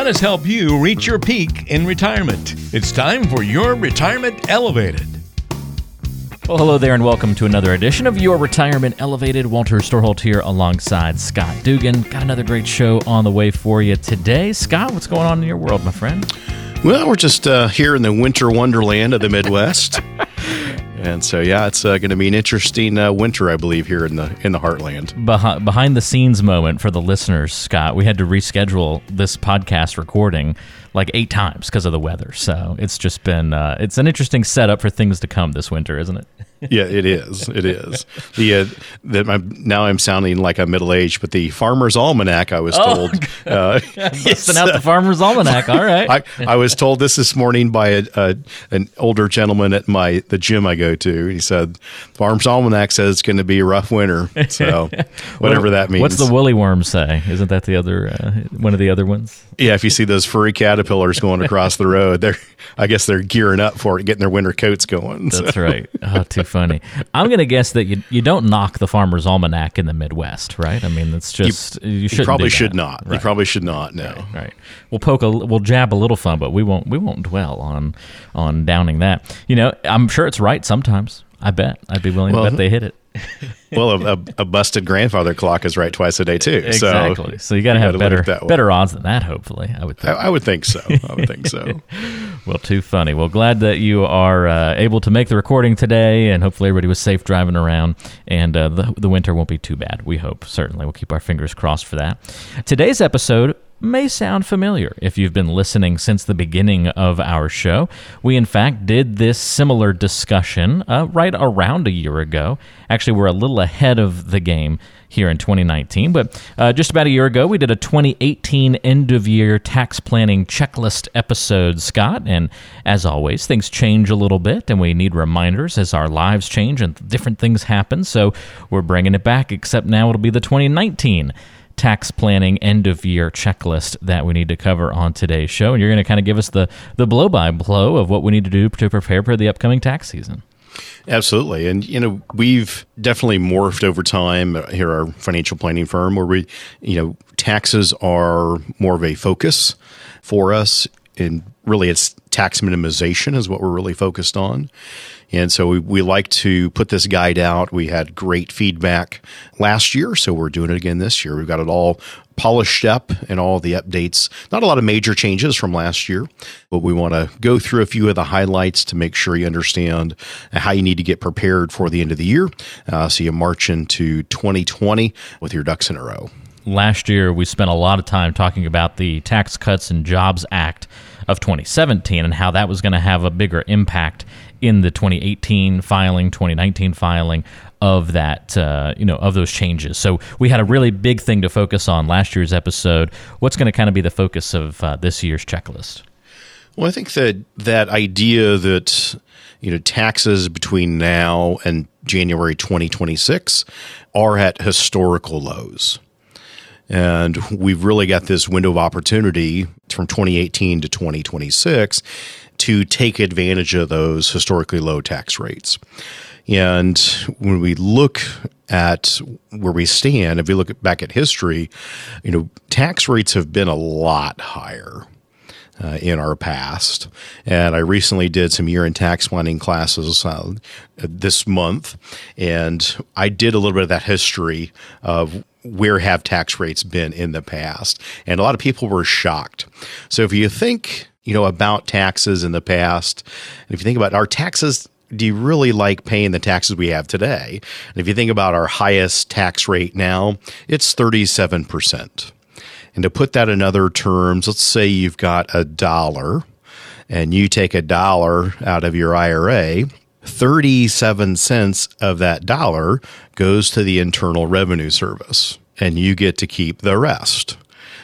Let us help you reach your peak in retirement. It's time for your Retirement Elevated. Well, hello there, and welcome to another edition of Your Retirement Elevated. Walter Storholt here alongside Scott Dugan. Got another great show on the way for you today. Scott, what's going on in your world, my friend? Well, we're just uh, here in the winter wonderland of the Midwest. And so, yeah, it's uh, going to be an interesting uh, winter, I believe, here in the in the heartland. Behind, behind the scenes moment for the listeners, Scott. We had to reschedule this podcast recording like eight times because of the weather. So it's just been uh, it's an interesting setup for things to come this winter, isn't it? Yeah, it is. It is. The uh, that I'm, now I'm sounding like I'm middle aged, but the Farmer's Almanac I was Oh, told. uh, Busting out the Farmer's Almanac. All right. I, I was told this this morning by a, a, an older gentleman at my the gym I go to. He said, "Farmer's Almanac says it's going to be a rough winter." So, whatever that means. What's the woolly worm say? Isn't that the other uh, one of the other ones? Yeah, if you see those furry caterpillars going across the road, they're I guess they're gearing up for it, getting their winter coats going. So- That's right. Oh, too funny. I'm going to guess that you you don't knock the Farmer's Almanac in the Midwest, right? I mean, it's just you, You shouldn't probably should not. You probably should not. No. Right. We'll poke a we'll jab a little fun, but we won't we won't dwell on on downing that. You know, I'm sure it's right sometimes. I bet. I'd be willing Well, to bet they hit it. Well, a, a, a busted grandfather clock is right twice a day too. Exactly. So, you got to have better better odds than that. Hopefully, I would So I, think. I would think so. I would think so. Well, too funny. Well, glad that you are uh, able to make the recording today, and hopefully everybody was safe driving around, and uh, the the winter won't be too bad. We hope. Certainly, we'll keep our fingers crossed for that. Today's episode may sound familiar if you've been listening since the beginning of our show. We, in fact, did this similar discussion uh, right around a year ago. Actually, we're a little ahead of the game here in 2019. But uh, just about a year ago, we did a 2018 end of year tax planning checklist episode, Scott. And as always, things change a little bit, and we need reminders as our lives change and different things happen. So we're bringing it back, except now it'll be the 2019 tax planning end of year checklist that we need to cover on today's show. And you're going to kind of give us the, the blow by blow of what we need to do to prepare for the upcoming tax season. Absolutely. And, you know, we've definitely morphed over time uh, here, our financial planning firm, where we, you know, taxes are more of a focus for us. And really, it's tax minimization is what we're really focused on. And so we, we like to put this guide out. We had great feedback last year, so we're doing it again this year. We've got it all polished up and all the updates. Not a lot of major changes from last year, but we want to go through a few of the highlights to make sure you understand how you need to get prepared for the end of the year. Uh, so you march into 2020 with your ducks in a row. last year we spent a lot of time talking about the Tax Cuts and Jobs Act of 2017 and how that was going to have a bigger impact in the 2018 filing, 2019 filing of that, uh, you know, of those changes. So we had a really big thing to focus on last year's episode. What's going to kind of be the focus of uh, this year's checklist? Well, I think that that idea that you know taxes between now and January 2026 are at historical lows. And we've really got this window of opportunity from 2018 to 2026 to take advantage of those historically low tax rates. And when we look at where we stand, if we look back at history, you know, tax rates have been a lot higher uh, in our past. And I recently did some year in tax planning classes uh, this month, and I did a little bit of that history of where have tax rates been in the past. And a lot of people were shocked. So if you think, you know, about taxes in the past, and if you think about our taxes, do you really like paying the taxes we have today? And if you think about our highest tax rate now, it's 37%. And to put that in other terms, let's say you've got a dollar and you take a dollar out of your IRA, 37 cents of that dollar goes to the Internal Revenue Service, and you get to keep the rest.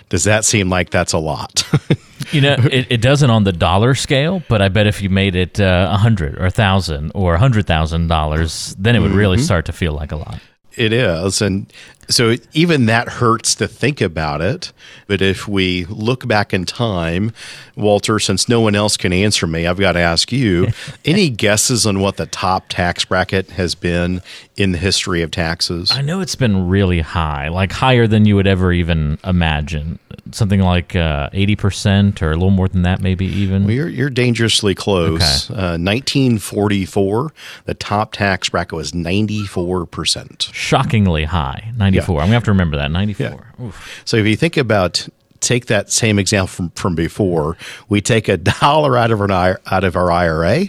Does that seem like that's a lot? You know, it, it doesn't on the dollar scale, but I bet if you made it uh, a hundred or a thousand or a hundred thousand dollars, then it would really start to feel like a lot. It is, and So even that hurts to think about it. But if we look back in time, Walter, since no one else can answer me, I've got to ask you any guesses on what the top tax bracket has been in the history of taxes? I know it's been really high, like higher than you would ever even imagine. Something like uh, 80% or a little more than that, maybe even. Well, you're, you're dangerously close. Okay. Uh, 1944, the top tax bracket was 94%. Shockingly high, 94. I'm going to have to remember that, 94. Oof. So if you think about take that same example from, from before, we take a dollar out of our out of our IRA,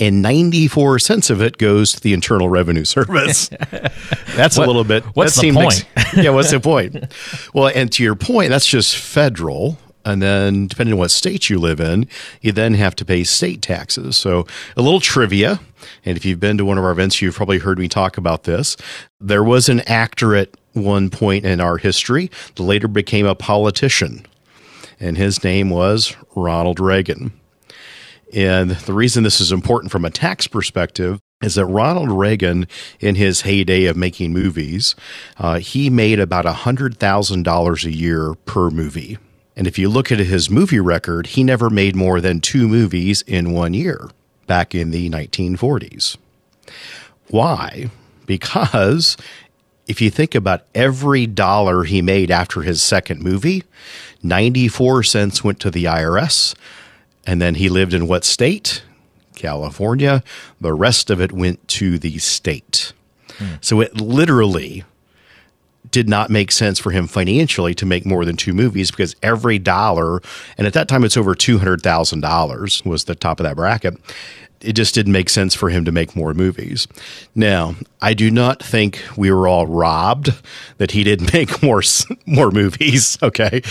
and 94 cents of it goes to the Internal Revenue Service. That's What- a little bit. what's the point? yeah, what's the point? Well, and to your point, that's just federal. And then, depending on what state you live in, you then have to pay state taxes. So, a little trivia. And if you've been to one of our events, you've probably heard me talk about this. There was an actor at one point in our history that later became a politician, and his name was Ronald Reagan. And the reason this is important from a tax perspective is that Ronald Reagan, in his heyday of making movies, uh, he made about $100,000 a year per movie. And if you look at his movie record, he never made more than two movies in one year back in the 1940s. Why? Because if you think about every dollar he made after his second movie, 94 cents went to the IRS. And then he lived in what state? California. The rest of it went to the state. Hmm. So it literally did not make sense for him financially to make more than two movies because every dollar, and at that time it's over $200,000 was the top of that bracket. It just didn't make sense for him to make more movies. Now, I do not think we were all robbed that he didn't make more more movies. Okay,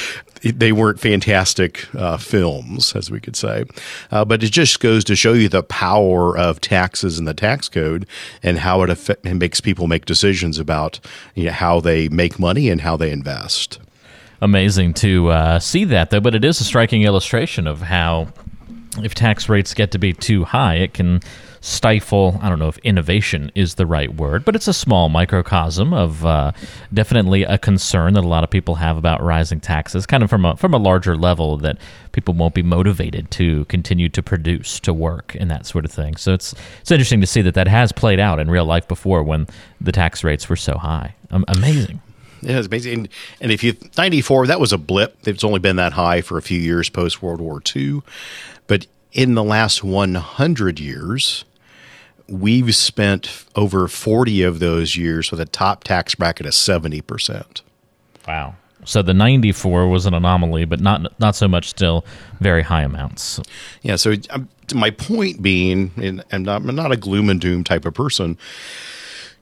they weren't fantastic uh, films, as we could say, uh, but it just goes to show you the power of taxes and the tax code and how it, it makes people make decisions about you know, how they make money and how they invest. amazing to uh, see that though but it is a striking illustration of how if tax rates get to be too high it can stifle i don't know if innovation is the right word but it's a small microcosm of uh, definitely a concern that a lot of people have about rising taxes kind of from a from a larger level that people won't be motivated to continue to produce to work and that sort of thing so it's it's interesting to see that that has played out in real life before when the tax rates were so high um, amazing Yeah, it's amazing. And, and if you 94, that was a blip. It's only been that high for a few years post World War II. But in the last 100 years, we've spent over 40 of those years with a top tax bracket of 70%. Wow. So the 94 was an anomaly, but not not so much still very high amounts. Yeah. So um, my point being, and I'm not, I'm not a gloom and doom type of person,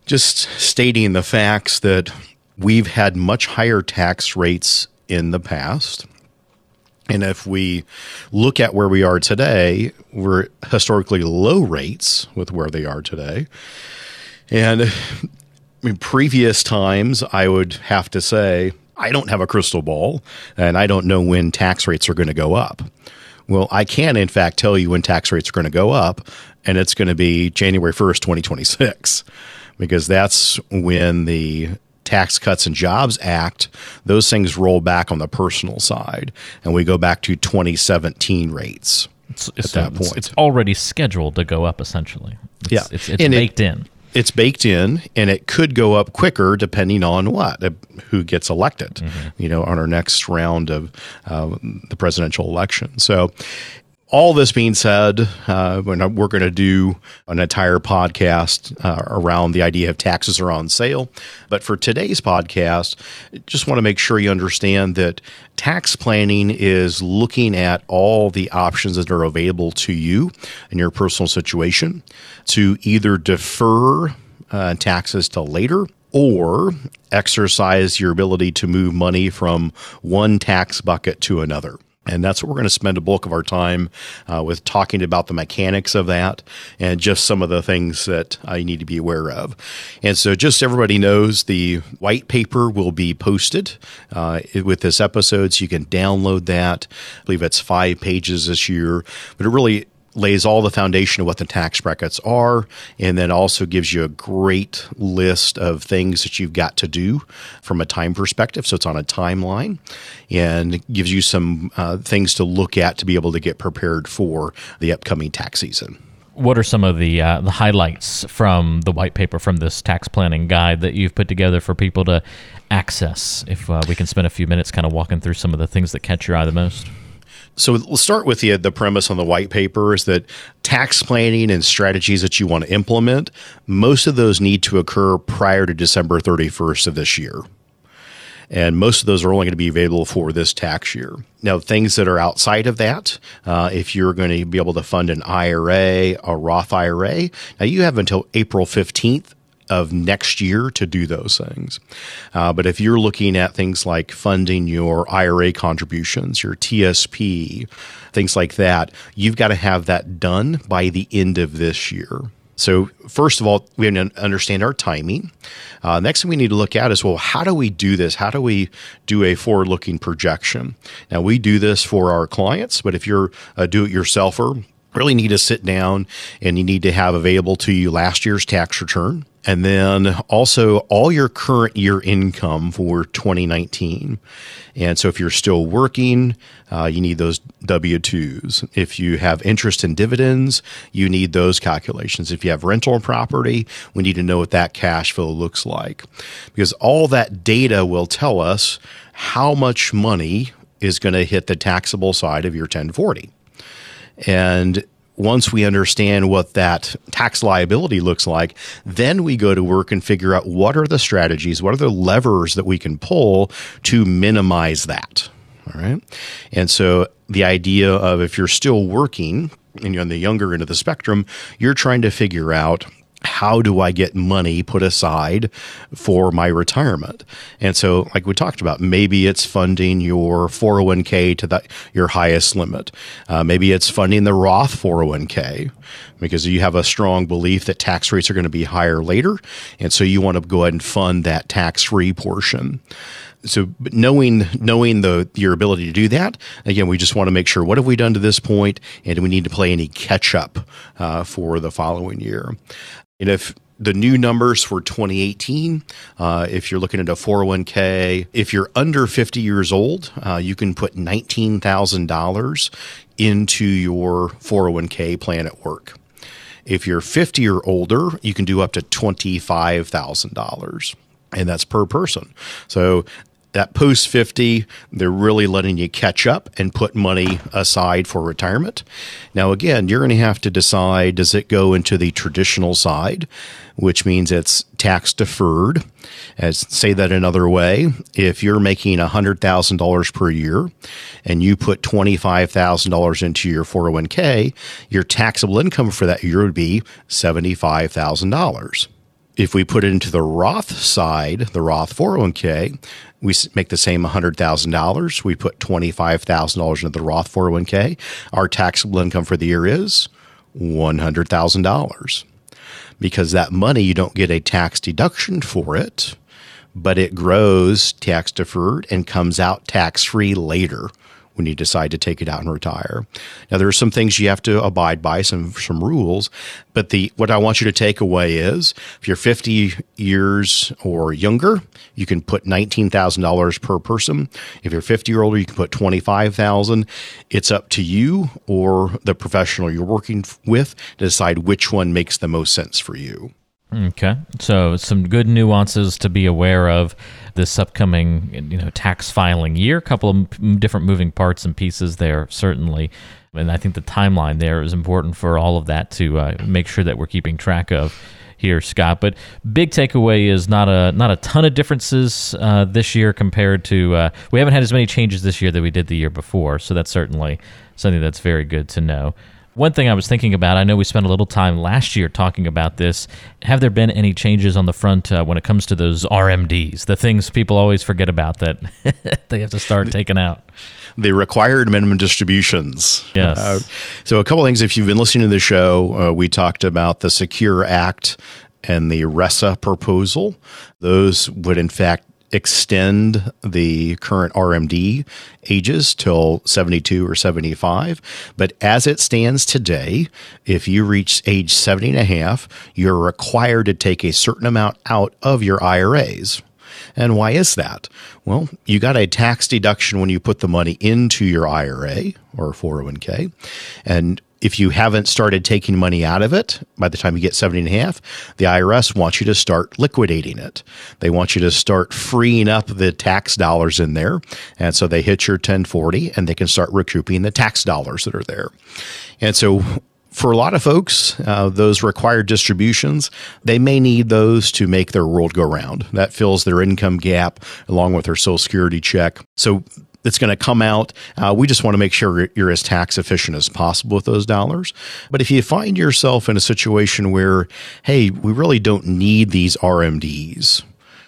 just stating the facts that we've had much higher tax rates in the past. And if we look at where we are today, we're historically low rates with where they are today. And in previous times, I would have to say, I don't have a crystal ball and I don't know when tax rates are going to go up. Well, I can, in fact, tell you when tax rates are going to go up, and it's going to be January 1st, 2026, because that's when the Tax Cuts and Jobs Act, those things roll back on the personal side, and we go back to 2017 rates. It's, it's, that point. it's already scheduled to go up. Essentially, it's, Yeah. it's, it's And it- baked in. it's baked in and it could go up quicker depending on what uh, who gets elected you know on our next round of uh, the presidential election so all this being said, uh, we're, going to do an entire podcast uh, around the idea of taxes are on sale. But for today's podcast, just want to make sure you understand that tax planning is looking at all the options that are available to you in your personal situation to either defer uh, taxes to later or exercise your ability to move money from one tax bucket to another. And that's what we're going to spend a bulk of our time uh, with talking about the mechanics of that and just some of the things that I need to be aware of. And so, just everybody knows, the white paper will be posted uh, with this episode, so you can download that. I believe it's five pages this year, but it really lays all the foundation of what the tax brackets are, and then also gives you a great list of things that you've got to do from a time perspective. So it's on a timeline and gives you some uh, things to look at to be able to get prepared for the upcoming tax season. What are some of the uh, the highlights from the white paper from this tax planning guide that you've put together for people to access? If uh, we can spend a few minutes kind of walking through some of the things that catch your eye the most. So we'll start with the the premise on the white paper is that tax planning and strategies that you want to implement, most of those need to occur prior to December 31st of this year. And most of those are only going to be available for this tax year. Now, things that are outside of that, uh, if you're going to be able to fund an IRA, a Roth IRA, now you have until April 15th of next year to do those things. Uh, but if you're looking at things like funding your IRA contributions, your TSP, things like that, you've got to have that done by the end of this year. So, first of all, we have to understand our timing. Uh, next thing we need to look at is well, how do we do this? How do we do a forward looking projection? Now, we do this for our clients, but if you're a do it yourselfer, really need to sit down and you need to have available to you last year's tax return and then also all your current year income for 2019. And so if you're still working, uh, you need those W 2s. If you have interest in dividends, you need those calculations. If you have rental property, we need to know what that cash flow looks like because all that data will tell us how much money is going to hit the taxable side of your 1040. And once we understand what that tax liability looks like, then we go to work and figure out what are the strategies, what are the levers that we can pull to minimize that. All right. And so the idea of if you're still working and you're on the younger end of the spectrum, you're trying to figure out how do I get money put aside for my retirement? And so, like we talked about, maybe it's funding your 401k to the, your highest limit. Uh, maybe it's funding the Roth 401k because you have a strong belief that tax rates are going to be higher later. And so you want to go ahead and fund that tax free portion so knowing knowing the your ability to do that again we just want to make sure what have we done to this point and do we need to play any catch up uh, for the following year and if the new numbers for 2018, uh, if you're looking at a 401k, if you're under 50 years old, uh, you can put $19,000 into your 401k plan at work. If you're 50 or older, you can do up to $25,000 and that's per person. So that post 50, they're really letting you catch up and put money aside for retirement. Now, again, you're going to have to decide does it go into the traditional side, which means it's tax deferred? As say that another way, if you're making $100,000 per year and you put $25,000 into your 401k, your taxable income for that year would be $75,000 if we put it into the Roth side, the Roth 401k, we make the same $100,000. We put $25,000 into the Roth 401k. Our taxable income for the year is $100,000. Because that money, you don't get a tax deduction for it, but it grows tax deferred and comes out tax free later when you decide to take it out and retire. Now there are some things you have to abide by, some some rules, but the what I want you to take away is if you're 50 years or younger, you can put $19,000 per person. If you're 50 or older, you can put 25,000. It's up to you or the professional you're working with to decide which one makes the most sense for you. Okay. So some good nuances to be aware of this upcoming you know tax filing year. A couple of different moving parts and pieces there certainly, and I think the timeline there is important for all of that to uh, make sure that we're keeping track of here, Scott. But big takeaway is not a not a ton of differences uh, this year compared to uh, we haven't had as many changes this year that we did the year before. So that's certainly something that's very good to know. One thing I was thinking about, I know we spent a little time last year talking about this. Have there been any changes on the front uh, when it comes to those RMDs, the things people always forget about that they have to start taking out? The required minimum distributions. Yes. Uh, so, a couple things. If you've been listening to the show, uh, we talked about the Secure Act and the RESA proposal. Those would, in fact, extend the current RMD ages till 72 or 75. But as it stands today, if you reach age 70 and a half, you're required to take a certain amount out of your IRAs. And why is that? Well, you got a tax deduction when you put the money into your IRA or 401k. And if you haven't started taking money out of it by the time you get 70 and a half, the IRS wants you to start liquidating it. They want you to start freeing up the tax dollars in there. And so they hit your 1040 and they can start recouping the tax dollars that are there. And so for a lot of folks, uh, those required distributions, they may need those to make their world go round. That fills their income gap along with their Social Security check. So that's going to come out. Uh, we just want to make sure you're as tax efficient as possible with those dollars. But if you find yourself in a situation where, hey, we really don't need these RMDs,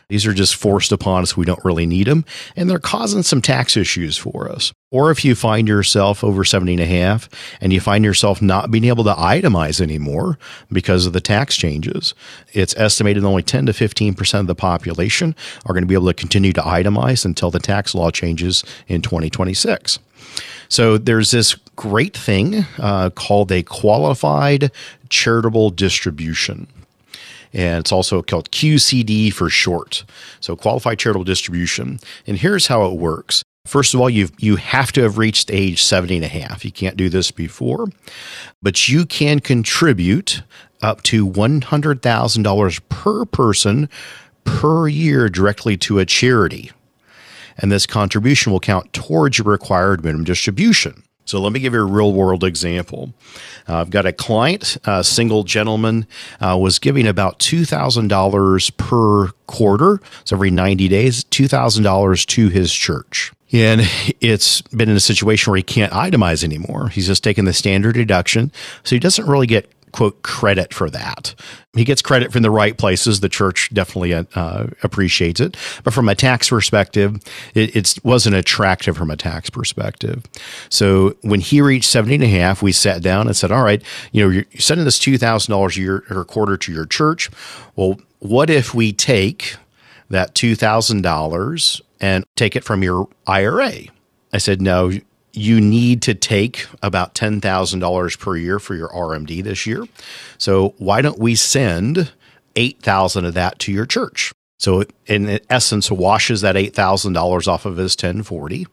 these are just forced upon us. We don't really need them. And they're causing some tax issues for us. Or if you find yourself over 70 and a half and you find yourself not being able to itemize anymore because of the tax changes, it's estimated only 10 to 15% of the population are going to be able to continue to itemize until the tax law changes in 2026. So there's this great thing uh, called a qualified charitable distribution and it's also called QCD for short. So qualified charitable distribution. And here's how it works. First of all, you you have to have reached age 70 and a half. You can't do this before, but you can contribute up to $100,000 per person per year directly to a charity. And this contribution will count towards your required minimum distribution. So let me give you a real world example. Uh, I've got a client, a single gentleman, uh, was giving about $2,000 per quarter, so every 90 days, $2,000 to his church. And it's been in a situation where he can't itemize anymore. He's just taking the standard deduction. So he doesn't really get quote credit for that. He gets credit from the right places. The church definitely uh, appreciates it, but from a tax perspective, it, it wasn't attractive from a tax perspective. So when he reached 70 and a half, we sat down and said, "All right, you know, you're sending this two thousand dollars a year or a quarter to your church. Well, what if we take that two thousand dollars and take it from your IRA?" I said, "No, you need to take about $10,000 per year for your RMD this year. So why don't we send 8,000 of that to your church? So in essence washes that $8,000 off of his 1040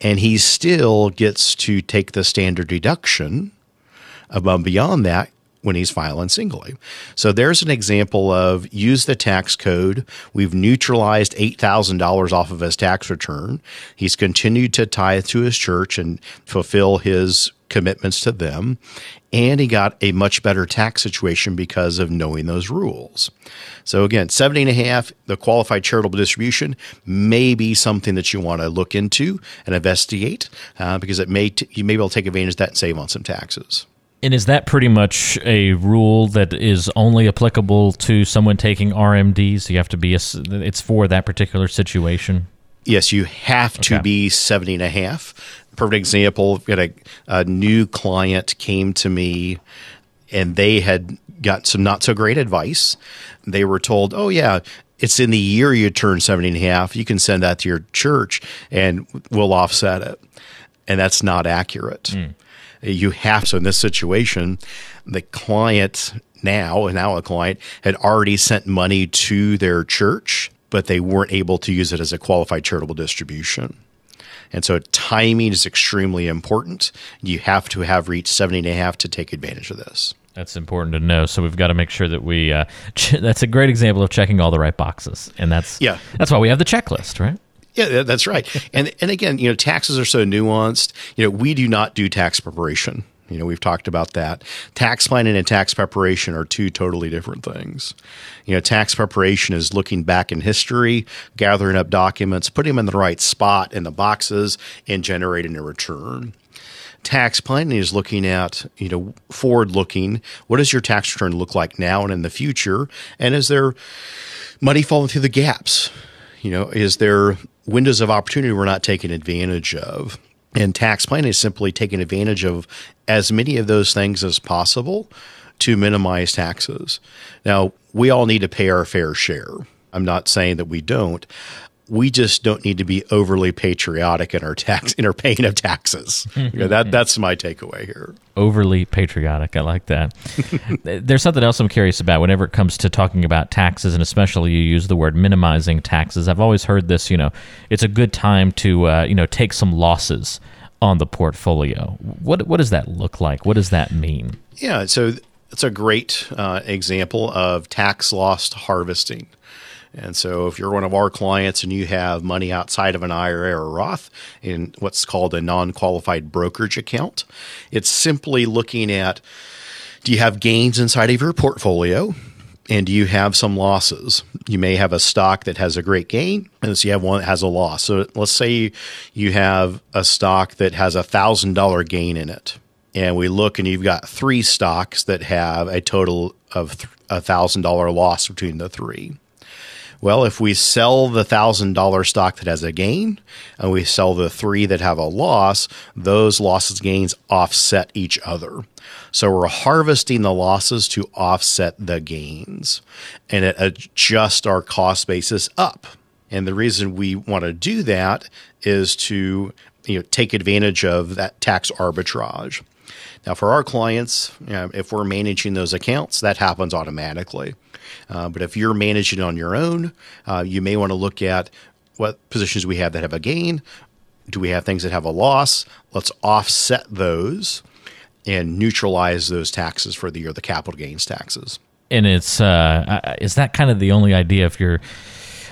and he still gets to take the standard deduction above beyond that when he's filing singly. So there's an example of use the tax code. We've neutralized $8,000 off of his tax return. He's continued to tithe to his church and fulfill his commitments to them. And he got a much better tax situation because of knowing those rules. So again, 70 and a half, the qualified charitable distribution may be something that you want to look into and investigate uh, because it may t- you may be able to take advantage of that and save on some taxes. And is that pretty much a rule that is only applicable to someone taking RMDs? You have to be a, it's for that particular situation. Yes, you have to okay. be 70 and a half. Perfect example, got a, a new client came to me and they had got some not so great advice. They were told, "Oh yeah, it's in the year you turn 70 and a half. You can send that to your church and we'll offset it." And that's not accurate. Mm you have so in this situation the client now and now a client had already sent money to their church but they weren't able to use it as a qualified charitable distribution and so timing is extremely important you have to have reached 70 and a half to take advantage of this that's important to know. So we've got to make sure that we. Uh, ch- that's a great example of checking all the right boxes, and that's yeah. That's why we have the checklist, right? Yeah, that's right. and and again, you know, taxes are so nuanced. You know, we do not do tax preparation. You know, we've talked about that. Tax planning and tax preparation are two totally different things. You know, tax preparation is looking back in history, gathering up documents, putting them in the right spot in the boxes, and generating a return. Tax planning is looking at, you know, forward looking. What does your tax return look like now and in the future? And is there money falling through the gaps? You know, is there windows of opportunity we're not taking advantage of? And tax planning is simply taking advantage of as many of those things as possible to minimize taxes. Now, we all need to pay our fair share. I'm not saying that we don't. We just don't need to be overly patriotic in our tax in our paying of taxes. that that's my takeaway here. Overly patriotic, I like that. There's something else I'm curious about whenever it comes to talking about taxes, and especially you use the word minimizing taxes. I've always heard this. You know, it's a good time to uh, you know take some losses on the portfolio. What what does that look like? What does that mean? Yeah, so it's a great uh, example of tax loss harvesting. And so, if you're one of our clients and you have money outside of an IRA or Roth in what's called a non qualified brokerage account, it's simply looking at do you have gains inside of your portfolio? And do you have some losses? You may have a stock that has a great gain, and so you have one that has a loss. So let's say you have a stock that has a thousand dollar gain in it, and we look and you've got three stocks that have a total of a thousand dollar loss between the three. Well, if we sell the thousand dollar stock that has a gain and we sell the three that have a loss, those losses gains offset each other. So we're harvesting the losses to offset the gains and it adjusts our cost basis up. And the reason we want to do that is to you know, take advantage of that tax arbitrage. Now, for our clients, you know, if we're managing those accounts, that happens automatically. Uh, but if you're managing on your own, uh, you may want to look at what positions we have that have a gain. Do we have things that have a loss? Let's offset those and neutralize those taxes for the year, the capital gains taxes. And it's uh, is that kind of the only idea if you're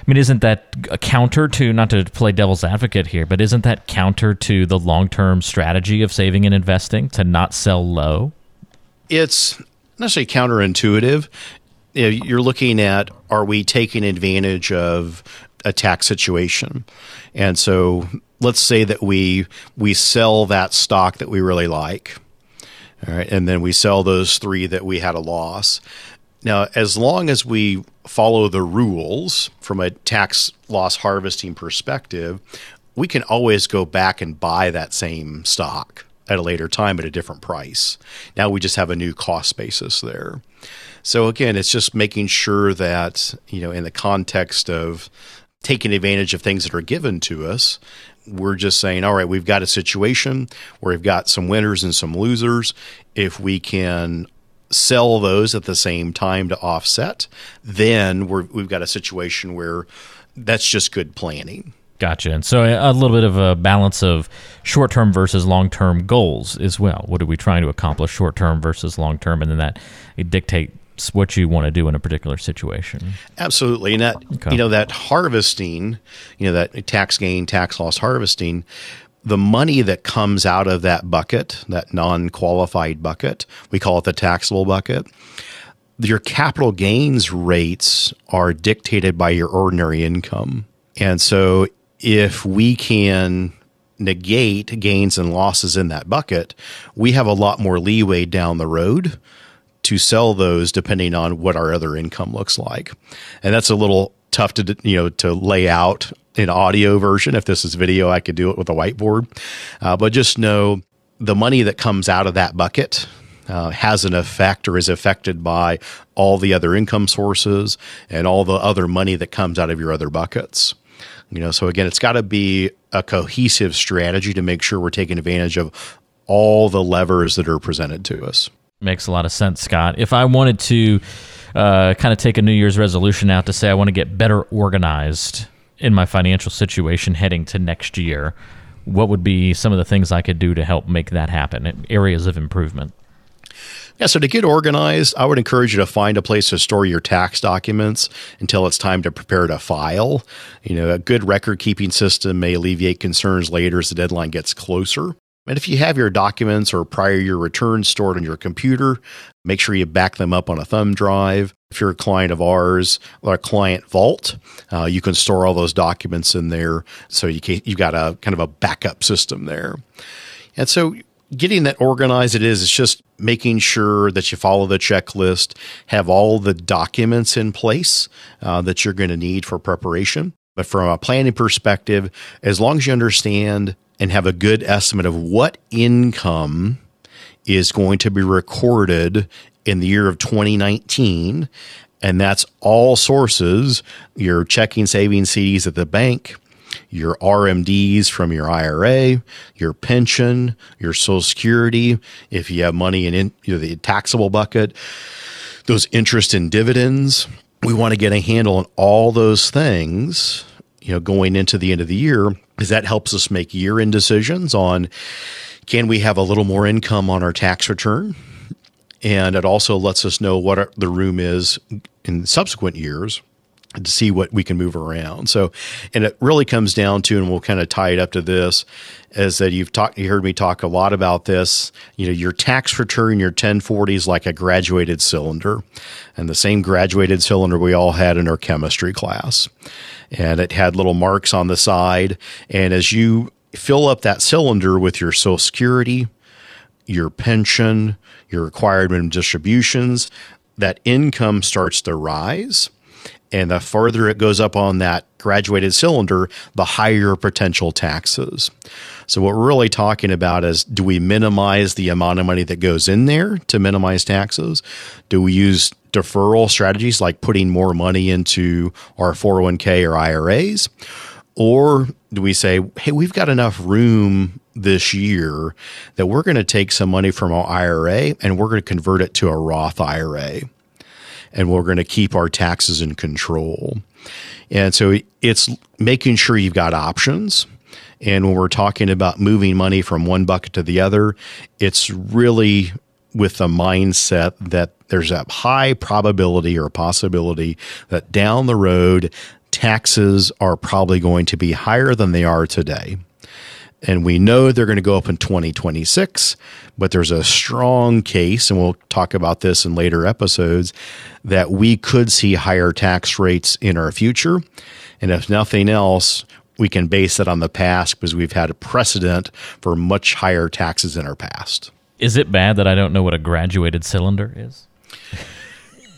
I mean, isn't that a counter to not to play devil's advocate here, but isn't that counter to the long term strategy of saving and investing to not sell low? It's not necessarily counterintuitive. You're looking at are we taking advantage of a tax situation, and so let's say that we we sell that stock that we really like, all right, and then we sell those three that we had a loss. Now, as long as we follow the rules from a tax loss harvesting perspective, we can always go back and buy that same stock at a later time at a different price. Now we just have a new cost basis there. So again, it's just making sure that, you know, in the context of taking advantage of things that are given to us, we're just saying, all right, we've got a situation where we've got some winners and some losers. If we can sell those at the same time to offset, then we have got a situation where that's just good planning. Gotcha. And so a little bit of a balance of short term versus long term goals as well. What are we trying to accomplish short term versus long term? And then that dictates what you want to do in a particular situation. Absolutely. And that, okay. you know, that harvesting, you know, that tax gain, tax loss harvesting, the money that comes out of that bucket, that non qualified bucket, we call it the taxable bucket. Your capital gains rates are dictated by your ordinary income. And so if we can negate gains and losses in that bucket, we have a lot more leeway down the road to sell those depending on what our other income looks like. And that's a little tough to you know to lay out an audio version. If this is video, I could do it with a whiteboard. Uh, but just know the money that comes out of that bucket uh, has an effect or is affected by all the other income sources and all the other money that comes out of your other buckets. You know, so again, it's got to be a cohesive strategy to make sure we're taking advantage of all the levers that are presented to us. Makes a lot of sense, Scott. If I wanted to uh, kind of take a New Year's resolution out to say I want to get better organized in my financial situation heading to next year, what would be some of the things I could do to help make that happen? Areas of improvement. Yeah, so to get organized, I would encourage you to find a place to store your tax documents until it's time to prepare to file. You know, a good record keeping system may alleviate concerns later as the deadline gets closer. And if you have your documents or prior year returns stored on your computer, make sure you back them up on a thumb drive. If you're a client of ours, our client vault, uh, you can store all those documents in there. So you can, you've got a kind of a backup system there. And so getting that organized it is it's just making sure that you follow the checklist have all the documents in place uh, that you're going to need for preparation but from a planning perspective as long as you understand and have a good estimate of what income is going to be recorded in the year of 2019 And that's all sources your checking, savings, CDs at the bank, your RMDs from your IRA, your pension, your Social Security, if you have money in, in you know, the taxable bucket, those interest and dividends. We want to get a handle on all those things, you know, going into the end of the year, because that helps us make year end decisions on can we have a little more income on our tax return? And it also lets us know what the room is in subsequent years to see what we can move around. So, and it really comes down to, and we'll kind of tie it up to this, is that you've talked, you heard me talk a lot about this. You know, your tax return, your 1040 is like a graduated cylinder, and the same graduated cylinder we all had in our chemistry class, and it had little marks on the side. And as you fill up that cylinder with your Social Security, your pension, your required minimum distributions, that income starts to rise and the further it goes up on that graduated cylinder, the higher potential taxes. So, what we're really talking about is do we minimize the amount of money that goes in there to minimize taxes? Do we use deferral strategies like putting more money into our 401k or IRAs? Or do we say, hey, we've got enough room this year that we're going to take some money from our IRA and we're going to convert it to a Roth IRA? And we're going to keep our taxes in control. And so it's making sure you've got options. And when we're talking about moving money from one bucket to the other, it's really with the mindset that there's a high probability or possibility that down the road, taxes are probably going to be higher than they are today. And we know they're going to go up in 2026, but there's a strong case, and we'll talk about this in later episodes, that we could see higher tax rates in our future. And if nothing else, we can base it on the past because we've had a precedent for much higher taxes in our past. Is it bad that I don't know what a graduated cylinder is?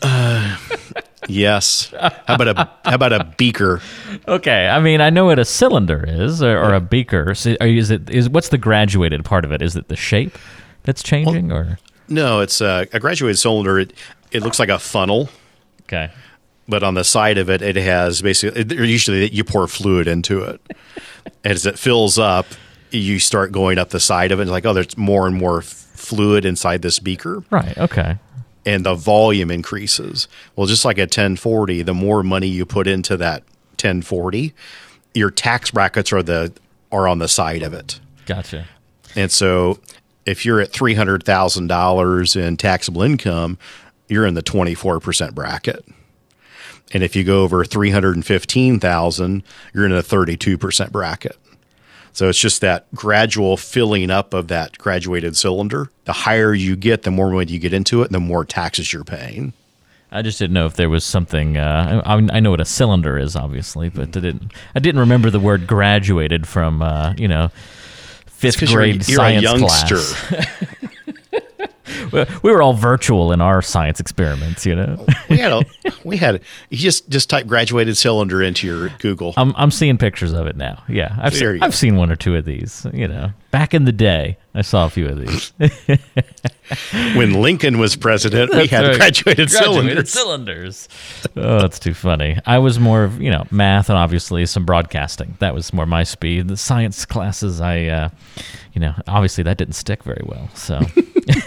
Uh, yes. How about a how about a beaker? Okay, I mean I know what a cylinder is or, or a beaker. So is it is what's the graduated part of it? Is it the shape that's changing well, or? No, it's a, a graduated cylinder. It it looks like a funnel. Okay. But on the side of it, it has basically usually you pour fluid into it. As it fills up, you start going up the side of it. It's like, oh, there's more and more fluid inside this beaker. Right. Okay and the volume increases. Well, just like a 1040, the more money you put into that 1040, your tax brackets are the are on the side of it. Gotcha. And so if you're at $300,000 in taxable income, you're in the 24% bracket. And if you go over 315,000, you're in a 32% bracket. So it's just that gradual filling up of that graduated cylinder. The higher you get, the more money you get into it, and the more taxes you're paying. I just didn't know if there was something. Uh, I, I, know what a cylinder is, obviously, but I didn't. I didn't remember the word graduated from uh, you know fifth grade you're, science you're a youngster. class. we were all virtual in our science experiments, you know. we had a, we had you just just type graduated cylinder into your Google. I'm I'm seeing pictures of it now. Yeah, I've seen, I've seen one or two of these. You know, back in the day, I saw a few of these. when Lincoln was president, we had right. graduated, graduated cylinders. cylinders. Oh, that's too funny. I was more of you know math and obviously some broadcasting. That was more my speed. The science classes, I, uh, you know, obviously that didn't stick very well. So.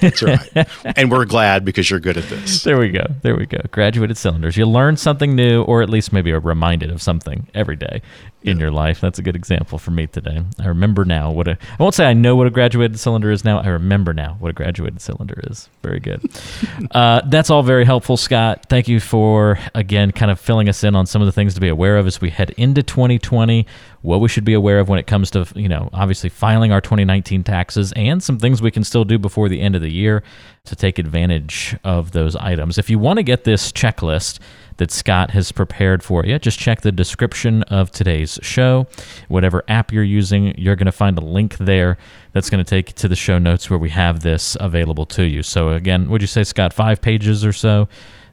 That's right. And we're glad because you're good at this. There we go. There we go. Graduated cylinders. You learn something new, or at least maybe are reminded of something every day in yeah. your life. That's a good example for me today. I remember now what a. I won't say I know what a graduated cylinder is now. I remember now what a graduated cylinder is. Very good. uh, that's all very helpful, Scott. Thank you for again kind of filling us in on some of the things to be aware of as we head into 2020 what we should be aware of when it comes to, you know, obviously filing our 2019 taxes and some things we can still do before the end of the year to take advantage of those items. If you want to get this checklist that Scott has prepared for you, just check the description of today's show. Whatever app you're using, you're going to find a link there that's going to take you to the show notes where we have this available to you. So, again, would you say, Scott, five pages or so,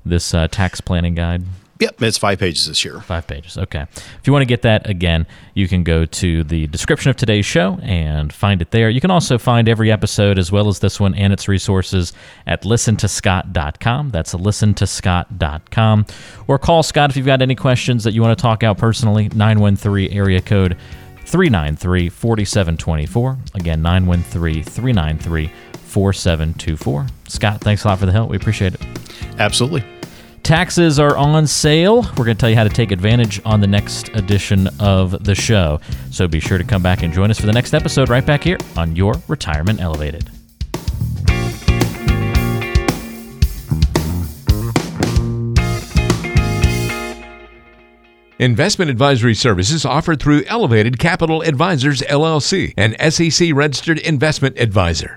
this uh, tax planning guide? Yep, it's five pages this year. Five pages. Okay. If you want to get that again, you can go to the description of today's show and find it there. You can also find every episode as well as this one and its resources at listentoscott.com. That's listentoscott.com. Or call Scott if you've got any questions that you want to talk out personally. 913 area code 393 4724. Again, 913 393 4724. Scott, thanks a lot for the help. We appreciate it. Absolutely. Taxes are on sale. We're going to tell you how to take advantage on the next edition of the show. So be sure to come back and join us for the next episode right back here on Your Retirement Elevated. Investment advisory services offered through Elevated Capital Advisors LLC, an SEC registered investment advisor.